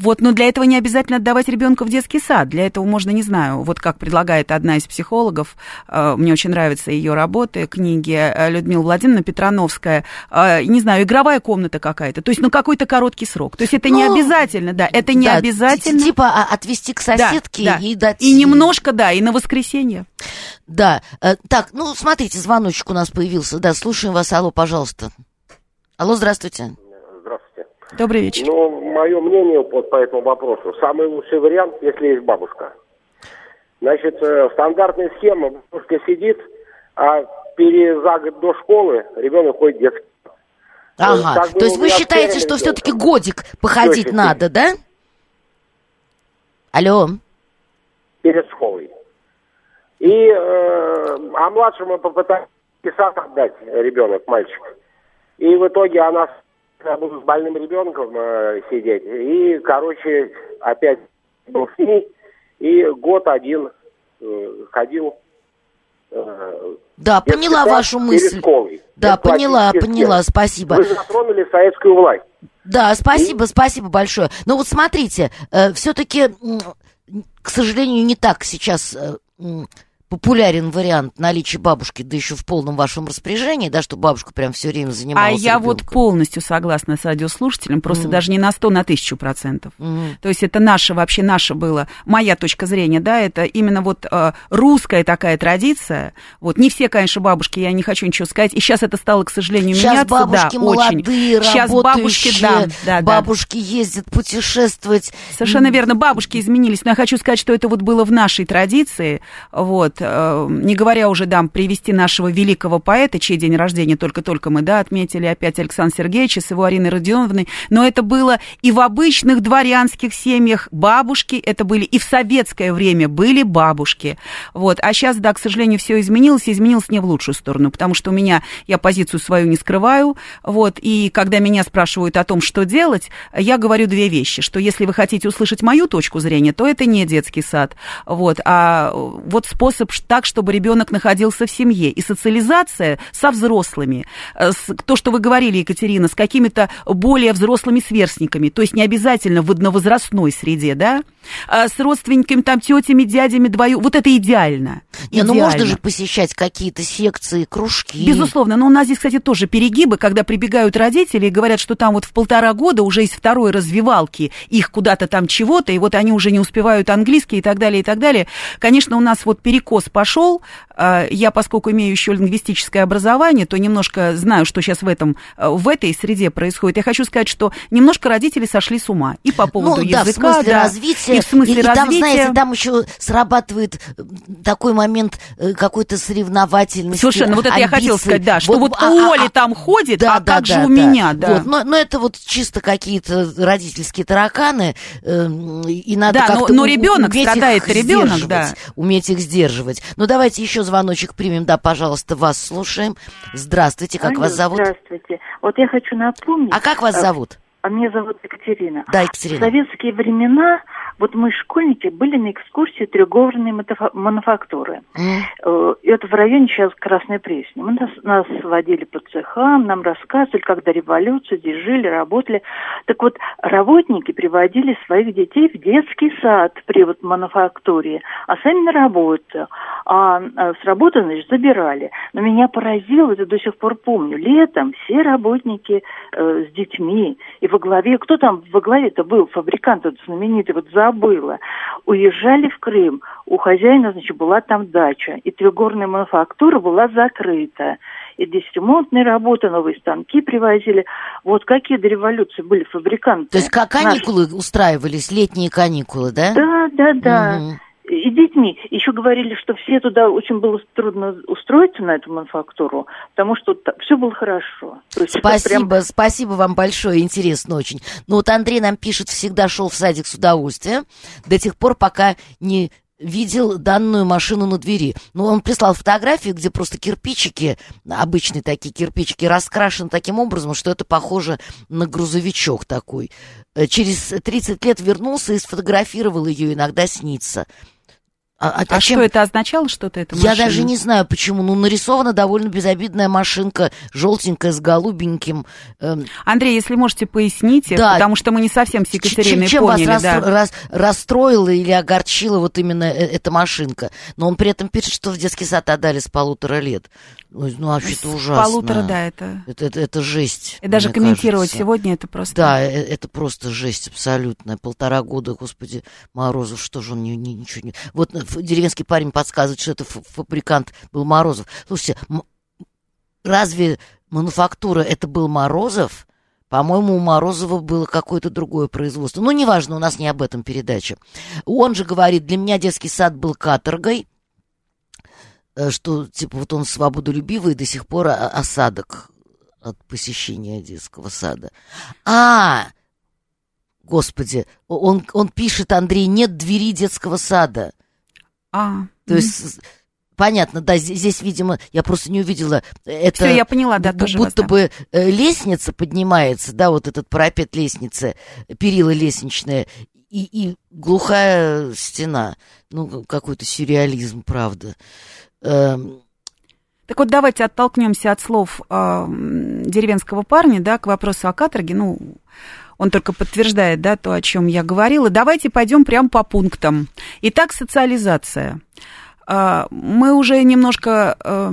вот, но для этого не обязательно отдавать ребенка в детский сад. Для этого можно, не знаю, вот как предлагает одна из психологов, э, мне очень нравятся ее работы, книги э, Людмила Владимировна Петрановская, э, не знаю, игровая комната какая-то, то есть, ну, какой-то короткий срок. То есть, это не Ну, обязательно, да, это не Да, обязательно. ти- Типа а, отвезти к Да, соседке да. и дать... И немножко, да, и на воскресенье. Да. Так, ну, смотрите, звоночек у нас появился. Да, слушаем вас. Алло, пожалуйста. Алло, здравствуйте. Добрый вечер. Ну, мое мнение вот по этому вопросу. Самый лучший вариант, если есть бабушка. Значит, э, стандартная схема. Бабушка сидит, а пере, за год до школы ребенок ходит в детский. Ага. так То есть было вы считаете, что все-таки годик походить Теща надо, да? Алло. перед школой. И, э, а младшему попытались сад отдать ребенок, мальчик. И в итоге она я буду с больным ребенком э, сидеть. И, короче, опять был с ней. И год один э, ходил. э, Да, поняла вашу мысль. школой. Да, поняла, поняла, спасибо. Вы затронули советскую власть. Да, спасибо, спасибо большое. Но вот смотрите, все-таки, к сожалению, не так сейчас э, популярен вариант наличия бабушки, да еще в полном вашем распоряжении, да, что бабушка прям все время А занималась я вот ребенком. полностью согласна с радиослушателем, просто Мгм. даже не на 100, на тысячу процентов. Мгм. То есть это наше, вообще наше было, моя точка зрения, да, это именно вот э, русская такая традиция. Вот не все, конечно, бабушки, я не хочу ничего сказать. И сейчас это стало, к сожалению, Сейчас меняться. бабушки да, молодые, очень. Сейчас бабушки, да, да, да. бабушки ездят путешествовать. Совершенно верно, бабушки изменились, но я хочу сказать, что это вот было в нашей традиции, вот, э, не говоря уже, да, привести нашего великого поэта, чей день рождения только-только мы, да, отметили опять Александра Сергеевича с его Ариной Родионовной, но это было и в обычных дворянских семьях бабушки, это были и в советское время были бабушки, вот, а сейчас, да, к сожалению, все изменилось, и изменилось не в лучшую сторону, потому что у меня, я позицию свою не скрываю, вот, и когда меня спрашивают о том, что делать, я говорю две вещи, что если вы хотите услышать мою точку зрения, то это не детский сад, вот, а вот способ так, чтобы ребенок находился в семье, и социализация со взрослыми, э, то, что вы говорили, Екатерина, с какими-то более взрослыми сверстниками, то есть не обязательно в одновозрастной среде, да, с родственниками, там, тетями, дядями, двою. Вот это идеально. Не, ну Идеально. можно же посещать какие-то секции, кружки. Безусловно, но у нас здесь, кстати, тоже перегибы, когда прибегают родители и говорят, что там вот в полтора года уже из второй развивалки их куда-то там чего-то, и вот они уже не успевают английский и так далее, и так далее. Конечно, у нас вот перекос пошел. А, Я, поскольку имею еще лингвистическое образование, то немножко знаю, что сейчас в, этом, э, в этой среде происходит. Я хочу сказать, что немножко родители сошли с ума и по поводу ну, да, языка, в смысле да, развития. И в смысле и, и там, развития. знаете, там еще срабатывает э, такой момент э, какой-то соревновательности. Совершенно, вот это я хотела амбиций. сказать, да, что вот а- у а- Оли а- там ходит, да, а да, как же да, у да. меня, да. Вот, но, но это вот чисто какие-то родительские тараканы, эм, и надо Да, но- как-то но у- ребенок, уметь когда их ребенок, сдерживать, да. Уметь их сдерживать. Ну, давайте еще звоночек примем. Да, пожалуйста, вас слушаем. Здравствуйте, как Алло, вас зовут? Здравствуйте. Вот я хочу напомнить. А как вас э, зовут? А меня зовут Екатерина. Да, В Екатерина. советские времена, вот мы, школьники, были на экскурсии треугольной мануфактуры. Э, и Это в районе сейчас Красной Пресни. Мы нас, нас водили по цехам, нам рассказывали, когда революция, здесь жили, работали. Так вот, работники приводили своих детей в детский сад при вот мануфактуре, а сами на работу. А, а с работы, значит, забирали. Но меня поразило, это до сих пор помню, летом все работники э, с детьми, и во главе, кто там во главе-то был, фабрикант этот знаменитый, вот забыла, уезжали в Крым, у хозяина, значит, была там дача, и трехгорная мануфактура была закрыта. И здесь ремонтные работы, новые станки привозили. Вот какие до революции были фабриканты. То есть как наши. каникулы устраивались, летние каникулы, да? Да, да, да. Мгм. И детьми. Еще говорили, что все туда очень было трудно устроиться на эту мануфактуру, потому что все было хорошо. Есть Спасибо, прям- спасибо вам большое, интересно очень. Ну вот Андрей нам пишет, всегда шел в садик с удовольствием, до тех пор, пока не видел данную машину на двери. Ну, он прислал фотографию, где просто кирпичики, обычные такие кирпичики, раскрашены таким образом, что это похоже на грузовичок такой. Э, Через 30 лет вернулся и сфотографировал ее, иногда снится. А, А что это означало, что-то это я машина? даже не знаю, почему. Ну, нарисована довольно безобидная машинка, желтенькая, с голубеньким. эм, Андрей, если можете, поясните, Да. потому что мы не совсем с Екатериной чем поняли, вас да. расстро- рас- расстроила или огорчила вот именно э- эта машинка? Но он при этом пишет, что в детский сад отдали с полутора лет. Ну, вообще-то С ужасно. полутора, да, это... Это, это, это жесть. И даже комментировать кажется. сегодня это просто... Да, э- это просто жесть абсолютная. Полтора года, господи, Морозов, что же он не, не- ничего не... Вот э, деревенский парень подсказывает, что это фабрикант был Морозов. Слушайте, разве мануфактура это был Морозов? По-моему, у Морозова было какое-то другое производство. Ну, неважно, у нас не об этом передача. Он же говорит, для меня детский сад был каторгой, э, что, типа, вот он свободолюбивый, и до сих пор осадок от посещения детского сада. А, господи, он, он пишет, Андрей, нет двери детского сада. А, То есть, понятно, да, здесь, здесь, видимо, я просто не увидела. Это Все, я поняла, да, тоже будто бы э, лестница поднимается, да, вот этот парапет лестницы, перила лестничные, и, и глухая стена. Ну, какой-то сюрреализм, правда. Эм, Так вот, давайте оттолкнемся от слов э, деревенского парня, да, к вопросу о каторге. Ну, он только подтверждает, да, то, о чем я говорила. Давайте пойдем прямо по пунктам. Итак, социализация. Э, мы уже немножко э,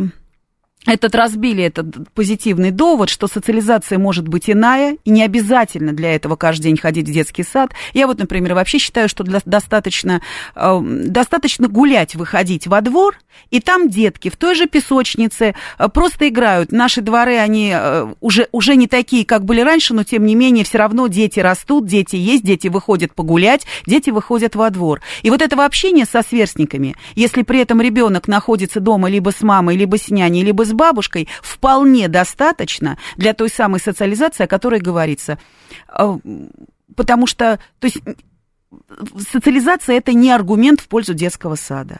этот разбили, этот позитивный довод, что социализация может быть иная, и не обязательно для этого каждый день ходить в детский сад. Я вот, например, вообще считаю, что для, достаточно, э, достаточно гулять, выходить во двор, и там детки в той же песочнице э, просто играют. Наши дворы, они э, уже, уже не такие, как были раньше, но тем не менее все равно дети растут, дети есть, дети выходят погулять, дети выходят во двор. И вот этого общения со сверстниками, если при этом ребенок находится дома либо с мамой, либо с няней, либо с бабушкой, вполне достаточно для той самой социализации, о которой говорится. Э, Потому что, то есть, социализация это не аргумент в пользу детского сада.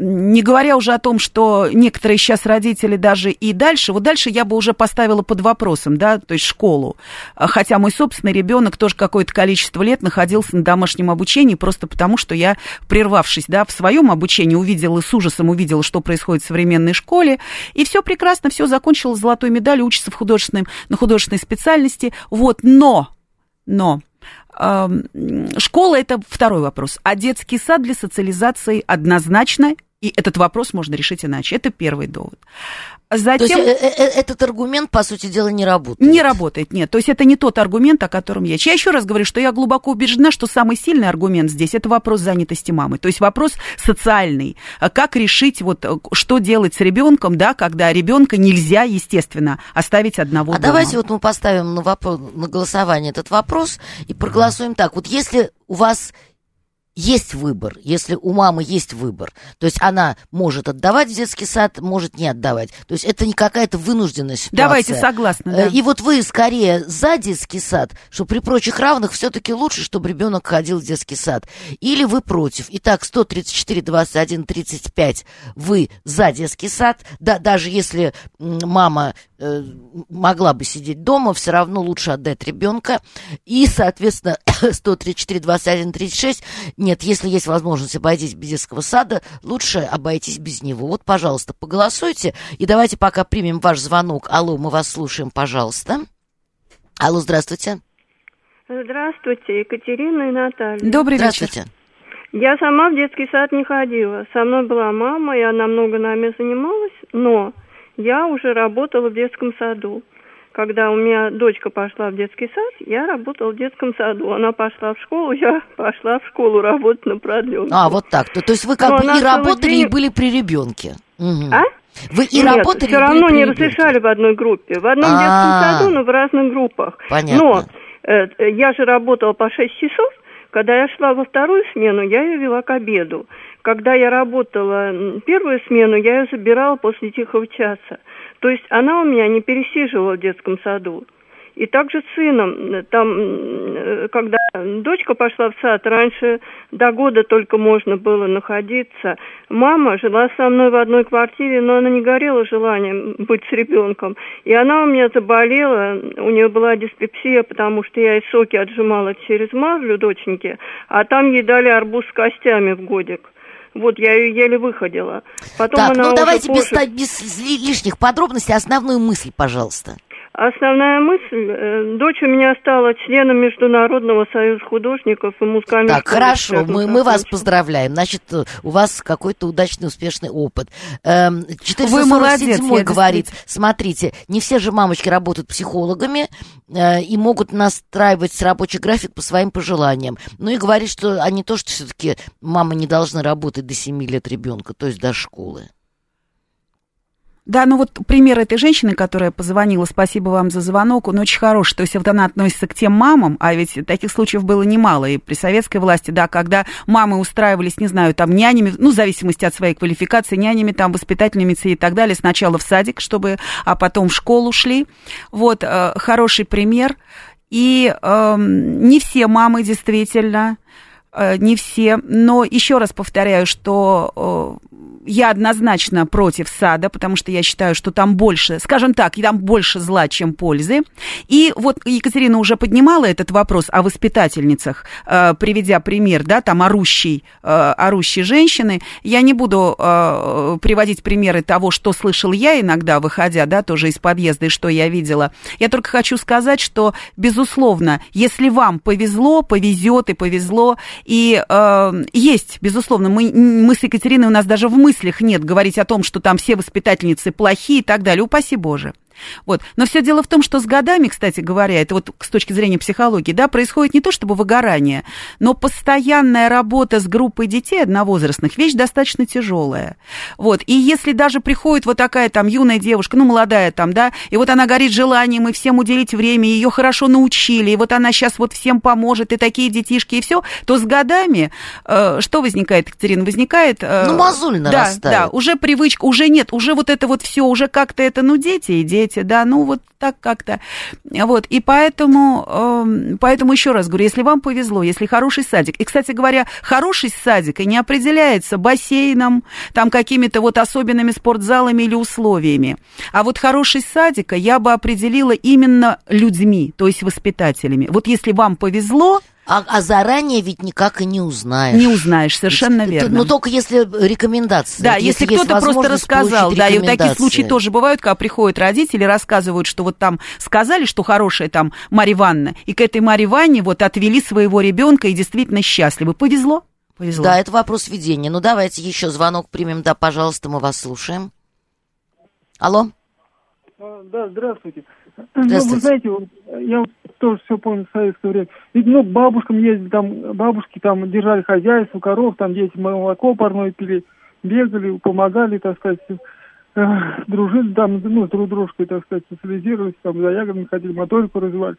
Не говоря уже о том, что некоторые сейчас родители даже и дальше, вот дальше я бы уже поставила под вопросом, да, то есть школу. Хотя мой собственный ребенок тоже какое-то количество лет находился на домашнем обучении, просто потому что я, прервавшись, да, в своем обучении, увидела с ужасом, увидела, что происходит в современной школе, и все прекрасно, все закончила с золотой медалью, учится в художественном, на художественной специальности, вот, но, но, Школа – это второй вопрос. А детский сад для социализации однозначно и этот вопрос можно решить иначе. Это первый довод. Затем... То есть э, э, э, этот аргумент, по сути дела, не работает? Не работает, нет. То есть это не тот аргумент, о котором я... Я еще раз говорю, что я глубоко убеждена, что самый сильный аргумент здесь – это вопрос занятости мамы. То есть вопрос социальный. Как решить, вот, что делать с ребенком, да, когда ребенка нельзя, естественно, оставить одного А дома. давайте вот мы поставим на, вопрос, на голосование этот вопрос и проголосуем так. Вот если у вас есть выбор, если у мамы есть выбор, то есть она может отдавать в детский сад, может не отдавать. То есть это не какая-то вынужденная ситуация. Давайте, согласна. Да. Э, и вот вы скорее за детский сад, что при прочих равных все-таки лучше, чтобы ребенок ходил в детский сад. Или вы против. Итак, 134, 21, 35 вы за детский сад, да, даже если мама могла бы сидеть дома, все равно лучше отдать ребенка. И, соответственно, 134, 21, 36 нет, если есть возможность обойтись без детского сада, лучше обойтись без него. Вот, пожалуйста, поголосуйте. И давайте пока примем ваш звонок. Алло, мы вас слушаем, пожалуйста. Алло, здравствуйте. Здравствуйте, Екатерина и Наталья. Добрый Здравствуйте. вечер. Я сама в детский сад не ходила. Со мной была мама, и она много нами занималась, но я уже работала в детском саду когда у меня дочка пошла в детский сад, я работала в детском саду. Она пошла в школу, я пошла в школу работать на продленке. А, вот так. То, то есть вы как Но бы и работали, день... и были при ребенке. Угу. А? Вы и Нет, работали, все равно не разрешали в одной группе. В одном А-а-а. детском саду, но в разных группах. Понятно. Но э, я же работала по 6 часов. Когда я шла во вторую смену, я ее вела к обеду. Когда я работала первую смену, я ее забирала после тихого часа. То есть она у меня не пересиживала в детском саду. И также с сыном, там, э, когда дочка пошла в сад, раньше до года только можно было находиться. Мама жила со мной в одной квартире, но она не горела желанием быть с ребенком. И она у меня заболела, у нее была диспепсия, потому что я ей соки отжимала через марлю доченьки, а там ей дали арбуз с костями в годик. Вот я ее еле выходила. Потом так, она ну давайте без, без лишних подробностей основную мысль, пожалуйста. Основная мысль, э, дочь у меня стала членом Международного союза художников и музыкальных Так, хорошо, мы, мы вас поздравляем. Значит, у вас какой-то удачный, успешный опыт. Эм, 447 говорит, смотрите, не все же мамочки работают психологами э, и могут настраивать рабочий график по своим пожеланиям. Ну и говорит, что они тоже все-таки, мама не должны работать до 7 лет ребенка, то есть до школы. Да, ну вот пример этой женщины, которая позвонила, спасибо вам за звонок, он очень хороший. То есть вот она относится к тем мамам, а ведь таких случаев было немало и при советской власти, да, когда мамы устраивались, не знаю, там нянями, ну, в зависимости от своей квалификации, нянями, там, воспитательными и так далее, сначала в садик, чтобы, а потом в школу шли. Вот, э, хороший пример. И э, не все мамы действительно, э, не все, но еще раз повторяю, что э, я однозначно против сада, потому что я считаю, что там больше, скажем так, там больше зла, чем пользы. И вот Екатерина уже поднимала этот вопрос о воспитательницах, э, приведя пример, да, там орущей, э, орущей женщины. Я не буду э, приводить примеры того, что слышал я иногда, выходя, да, тоже из подъезда, и что я видела. Я только хочу сказать, что, безусловно, если вам повезло, повезет и повезло, и э, есть, безусловно, мы, мы с Екатериной, у нас даже в мысли мыслях нет говорить о том, что там все воспитательницы плохие и так далее. Упаси Боже. Вот. Но все дело в том, что с годами, кстати говоря, это вот с точки зрения психологии, да, происходит не то чтобы выгорание, но постоянная работа с группой детей одновозрастных вещь достаточно тяжелая. Вот. И если даже приходит вот такая там юная девушка, ну, молодая там, да, и вот она горит желанием и всем уделить время, ее хорошо научили, и вот она сейчас вот всем поможет, и такие детишки, и все, то с годами э, что возникает, Екатерина? Возникает... Э, ну, мозоль нарастает. Да, да, уже привычка, уже нет, уже вот это вот все, уже как-то это, ну, дети и дети, дети, да, ну вот так как-то. Вот, и поэтому, э, поэтому еще раз говорю, если вам повезло, если хороший садик, и, кстати говоря, хороший садик и не определяется бассейном, там какими-то вот особенными спортзалами или условиями, а вот хороший садика я бы определила именно людьми, то есть воспитателями. Вот если вам повезло, А, а заранее ведь никак и не узнаешь. Не узнаешь, совершенно Ведь, верно. Ну, только если рекомендации. Да, если, есть кто-то просто рассказал, да, и вот такие случаи тоже бывают, когда приходят родители, рассказывают, что вот там сказали, что хорошая там Марья Ивановна, и к этой Марье Ивановне вот отвели своего ребенка и действительно счастливы. Повезло? Повезло. Да, это вопрос ведения. Ну, давайте еще звонок примем. Да, пожалуйста, мы вас слушаем. Алло? А, Да, здравствуйте. Ну, Здравствуйте. вы знаете, вот, я вот тоже все помню в советское время. Ведь, ну, бабушкам ездили, там, бабушки там держали хозяйство, коров, там дети молоко парное пили, бегали, помогали, так сказать, э, дружили там, ну, с друг дружкой, так сказать, социализировались, там, за ягодами ходили, моторику развивали.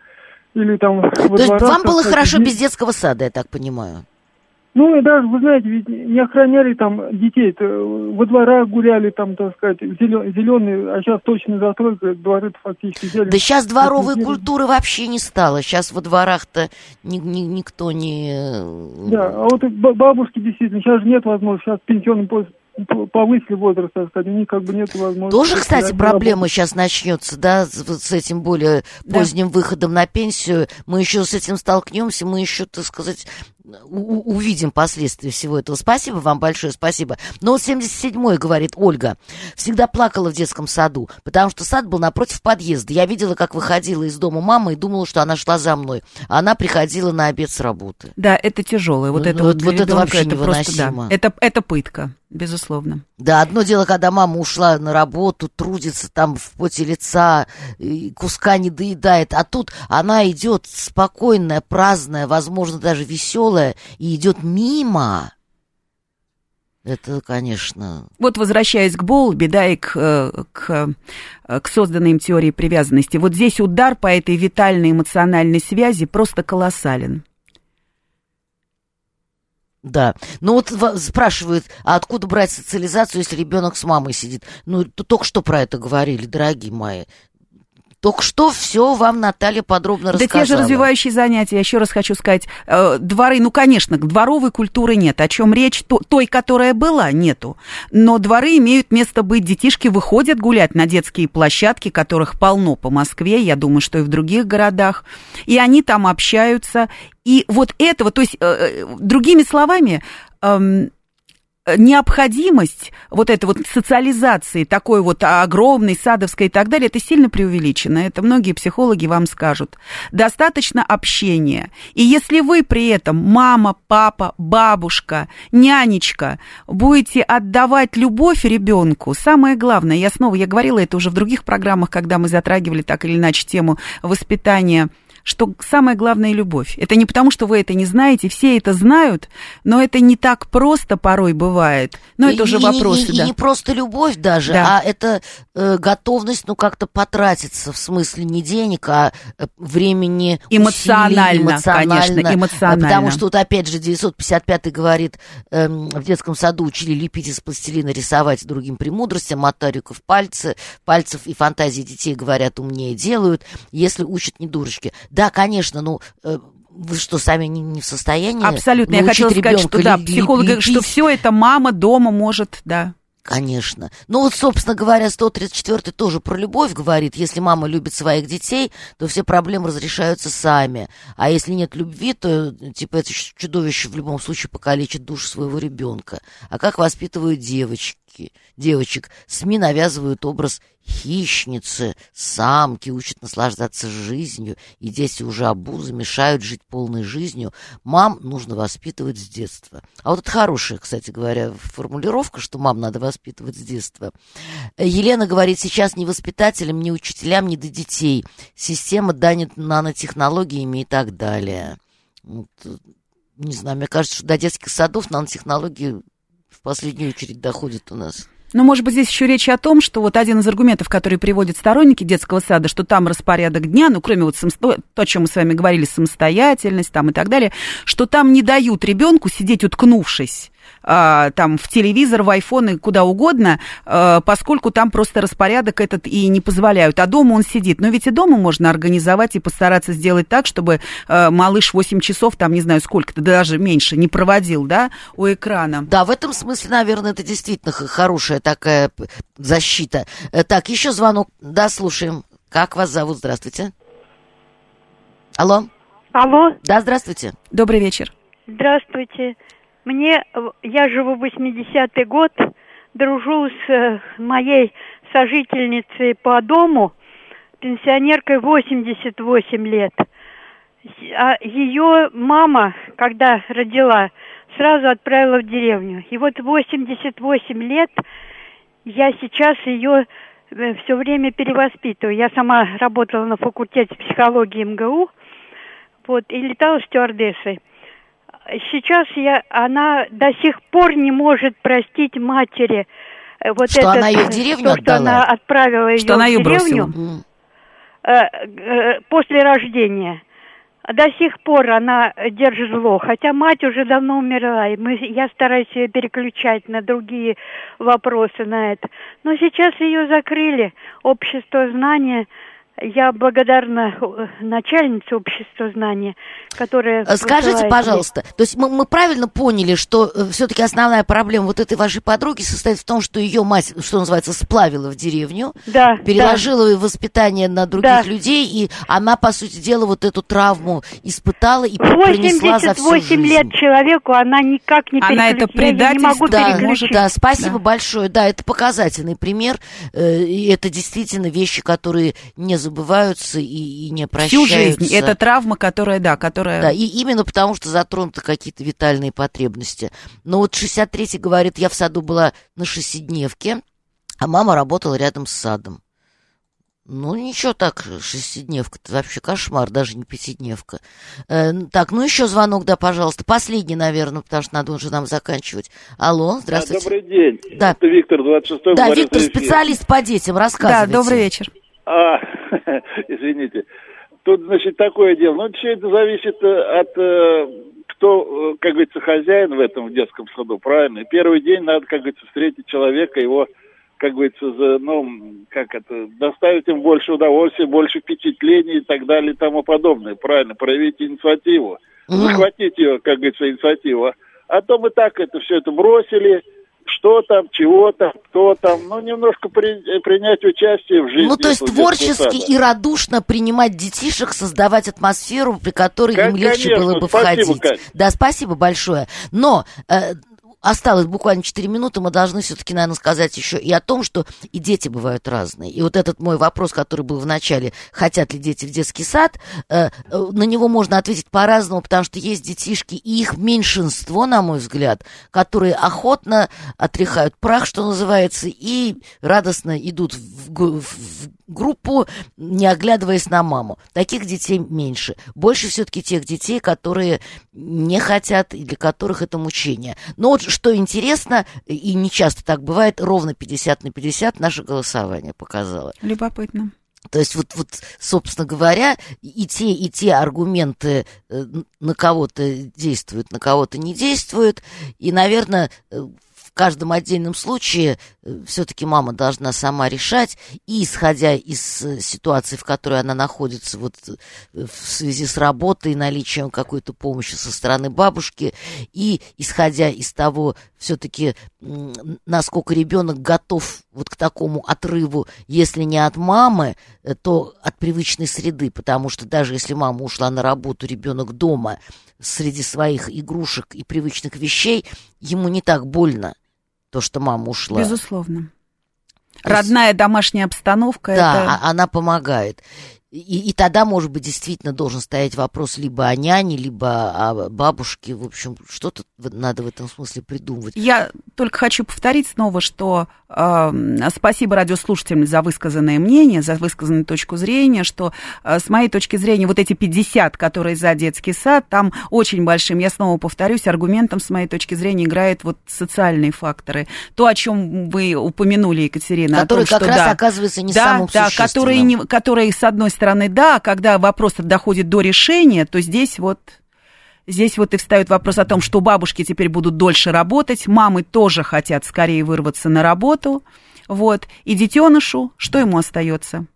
Или там То есть вам было сказать, хорошо без детского сада, я так понимаю. Ну, и даже, вы знаете, ведь не охраняли там детей, во дворах гуляли там, так сказать, зеленые, а сейчас точно застройка, дворы фактически зелень. Да сейчас дворовой Дети- культуры вообще не стало. Сейчас во дворах-то ни- ни- никто не... Да, а вот и ба- бабушки действительно, сейчас же нет возможности, сейчас пенсионный поезд повысили возраст, так сказать, у них как бы нет возможности. Тоже, кстати, проблема сейчас начнется, да, с, этим более Да. поздним выходом на пенсию. Мы еще с этим столкнемся, мы еще, так сказать, увидим последствия всего этого. Спасибо вам большое, спасибо. Но вот 77-й, говорит Ольга, всегда плакала в детском саду, потому что сад был напротив подъезда. Я видела, как выходила из дома мама и думала, что она шла за мной. А она приходила на обед с работы. Да, это тяжелое. Вот Ну, это вот- вот, для вот это вообще это просто, да, невыносимо. это, это пытка, безусловно. Да, одно дело, когда мама ушла на работу, трудится там в поте лица, куска не доедает, а тут она идет спокойная, праздная, возможно, даже веселая, и идет мимо. Это, конечно, Вот возвращаясь к Болби, да, и к, э, к, э, к созданной им теории привязанности, вот здесь удар по этой витальной эмоциональной связи просто колоссален. да. Ну вот во- спрашивают, а откуда брать социализацию, если ребенок с мамой сидит? Ну, только что про это говорили, дорогие мои. Только что все вам Наталья подробно Да рассказала. те же развивающие занятия, я еще раз хочу сказать, э, дворы, ну, конечно, дворовой культуры нет, о чем речь, то- той, которая была, нету. Но дворы имеют место быть, детишки выходят гулять на детские площадки, которых полно по Москве, я думаю, что и в других городах, и они там общаются, и вот этого, то есть, э, э, другими словами, эм, необходимость вот этой вот социализации, такой вот огромной, садовской и так далее, это сильно преувеличено. Это многие психологи вам скажут. Достаточно общения. И если вы при этом мама, папа, бабушка, нянечка будете отдавать любовь ребенку, самое главное, я снова, я говорила это уже в других программах, когда мы затрагивали так или иначе тему воспитания что самое главное – любовь. Это не потому, что вы это не знаете, все это знают, но это не так просто порой бывает. Но это И- уже и, вопросы, и, да. и не просто любовь даже, Да. а это э, готовность, ну, как-то потратиться, в смысле не денег, а э, времени, Эмоционально, усилий, эмоционально. конечно, эмоционально. А Потому что вот опять же 955 говорит, эм, в детском саду учили лепить из пластилина, рисовать другим премудростям, моториков пальцы, пальцев и фантазии детей, говорят, умнее делают, если учат не дурочки. Да, конечно, ну... э, вы что, сами не, не в состоянии Абсолютно. Я хотела сказать, что да, психологи говорят, что все это мама дома может, да. Конечно. Ну вот, собственно говоря, 134 тоже про любовь говорит. Если мама любит своих детей, то все проблемы разрешаются сами. А если нет любви, то, типа, это чудовище в любом случае покалечит душу своего ребенка. А как воспитывают девочки? Девочек. СМИ навязывают образ хищницы, самки, учат наслаждаться жизнью, и дети уже обузы мешают жить полной жизнью. Мам нужно воспитывать с детства. А вот это хорошая, кстати говоря, формулировка, что мам надо воспитывать с детства. Елена говорит, сейчас ни воспитателям, ни учителям, ни до детей. Система данит нанотехнологиями и так далее. Вот, э, не знаю, мне кажется, что до детских садов нанотехнологии в последнюю очередь доходят у нас. Но, может быть, здесь еще речь о том, что вот один из аргументов, который приводят сторонники детского сада, что там распорядок дня, ну, кроме вот самосто- то, о чем мы с вами говорили, самостоятельность там и так далее, что там не дают ребенку сидеть уткнувшись там в телевизор, в айфон и куда угодно, а, поскольку там просто распорядок этот и не позволяют. А дома он сидит. Но ведь и дома можно организовать и постараться сделать так, чтобы а, малыш 8 часов, там не знаю сколько-то, даже меньше, не проводил, да, у экрана. Да, в этом смысле, наверное, это действительно хорошая такая защита. Э, Так, еще звонок. Да, слушаем. Как вас зовут? Здравствуйте. Алло. Алло, Да, здравствуйте. Добрый вечер. здравствуйте. Мне, э, я живу в 80-й год, дружу с э, моей сожительницей по дому, пенсионеркой 88 лет. А ее мама, когда родила, сразу отправила в деревню. И вот 88 лет я сейчас ее все время перевоспитываю. Я сама работала на факультете психологии МГУ, вот, и летала стюардессой. Сейчас я, она до сих пор не может простить матери э, вот Что этот, она её в э, деревню то, что отдала? она отправила ее Что она в её деревню бросила. Э, после рождения. До сих пор она держит зло, хотя мать уже давно умерла, и мы, я стараюсь ее переключать на другие вопросы на это. Но сейчас ее закрыли, общество знания. Я благодарна э, начальнице общества знания, которая... Э, Скажите, пожалуйста, то есть мы, мы правильно поняли, что все-таки основная проблема вот этой вашей подруги состоит в том, что ее мать, что называется, сплавила в деревню, Да, переложила воспитание на других Да. людей, и она, по сути дела, вот эту травму испытала и да. принесла за всю 88 жизнь. лет человеку, она никак не Она это предательство, Да, может, да, спасибо Да. большое. Да, это показательный пример. э, И это действительно вещи, которые не забываются и, и не Всю прощаются. жизнь. Это травма, которая, да, которая... Да, и именно потому, что затронуты какие-то витальные потребности. Но вот 63-й говорит, я в саду была на шестидневке, а мама работала рядом с садом. Ну, ничего так, шестидневка, это вообще кошмар, даже не пятидневка. Э, так, ну еще звонок, да, пожалуйста. Последний, наверное, потому что надо уже нам заканчивать. Алло, здравствуйте. Добрый день. Да. Это Виктор, 26-й. Да, Виктор, специалист по детям, Да, рассказывайте. добрый вечер. А, извините. Тут, значит, такое дело. Ну, все это зависит э, от э, кто, э, как говорится, хозяин в этом в детском саду, правильно? Первый день надо, как говорится, встретить человека, его, как говорится, за, ну, как это, доставить им больше удовольствия, больше впечатлений и так далее и тому подобное, правильно? Проявить инициативу, захватить ее, как говорится, инициативу. А то мы так это все это бросили, что там, чего там, кто там, ну, немножко при- принять участие в жизни. Ну, то есть творчески сада. и радушно принимать детишек, создавать атмосферу, при которой Кон- им легче конечно, было бы спасибо, входить. Кать. Да, спасибо большое. Но э, осталось буквально 4 минуты, мы должны все-таки, наверное, сказать еще и о том, что и дети бывают разные. И вот этот мой вопрос, который был в начале, хотят ли дети в детский сад, э, э, на него можно ответить по-разному, потому что есть детишки, и их меньшинство, на мой взгляд, которые охотно отряхают прах, что называется, и радостно идут в, гу- в группу, не оглядываясь на маму. Таких детей меньше. Больше все-таки тех детей, которые не хотят и для которых это мучение. Но вот что интересно, и не часто так бывает, ровно 50 на 50 наше голосование показало. Любопытно. То есть вот, вот, собственно говоря, и те, и те аргументы э, на кого-то действуют, на кого-то не действуют. И, наверное, э, в каждом отдельном случае все-таки мама должна сама решать, и исходя из э, ситуации, в которой она находится, вот э, в связи с работой, наличием какой-то помощи со стороны бабушки, и исходя из того, все-таки насколько ребенок готов вот к такому отрыву, если не от мамы, э, то от привычной среды, потому что даже если мама ушла на работу, ребенок дома среди своих игрушек и привычных вещей, ему не так больно то, что мама ушла. Безусловно. Родная домашняя обстановка. Да, это... а- она помогает. И, и тогда, может быть, действительно должен стоять вопрос либо о няне, либо о бабушке. В общем, что-то надо в этом смысле придумывать. Я только хочу повторить снова, что э, спасибо радиослушателям за высказанное мнение, за высказанную точку зрения, что э, с моей точки зрения вот эти 50, которые за детский сад, там очень большим, я снова повторюсь, аргументом с моей точки зрения играют вот социальные факторы. То, о чем вы упомянули, Екатерина, Который о том, как что раз да, оказывается не да, самым да, существенным. которые, не, которые, с одной стороны, да, когда вопрос доходит до решения, то здесь вот Здесь вот и встает вопрос о том, что бабушки теперь будут дольше работать, мамы тоже хотят скорее вырваться на работу, вот, и детенышу, что ему остается?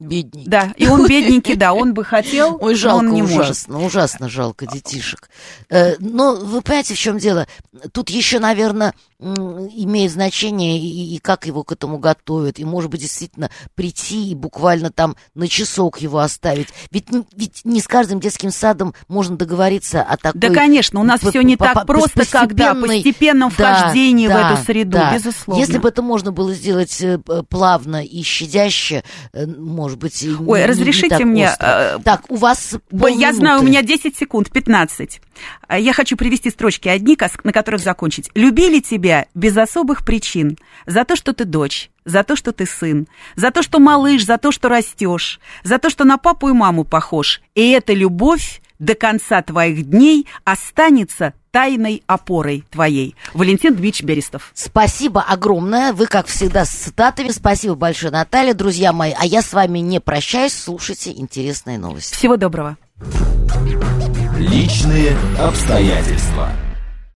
Бедненький. Да, и он бедненький, да, он бы хотел, Ой, но жалко, он не может. ужасно, ужасно жалко детишек. Э, но вы понимаете, в чем дело? Тут еще, наверное, имеет значение и, и как его к этому готовят, и, может быть, действительно прийти и буквально там на часок его оставить. Ведь, ведь не с каждым детским садом можно договориться о такой... Да, конечно, у нас все не так просто, когда постепенном вхождении да, в эту среду, да. безусловно. Если бы это можно было сделать э, плавно и щадяще, э, может быть, Ой, не, разрешите не так мне... Остро. Так, у вас Я знаю, у меня 10 секунд, 15. Я хочу привести строчки одни, на которых закончить. «Любили тебя без особых причин, за то, что ты дочь, за то, что ты сын, за то, что малыш, за то, что растешь, за то, что на папу и маму похож. И эта любовь до конца твоих дней останется тайной опорой твоей. Валентин Дмитриевич Берестов. Спасибо огромное. Вы, как всегда, с цитатами. Спасибо большое, Наталья. Друзья мои, а я с вами не прощаюсь. Слушайте интересные новости. Всего доброго. Личные обстоятельства.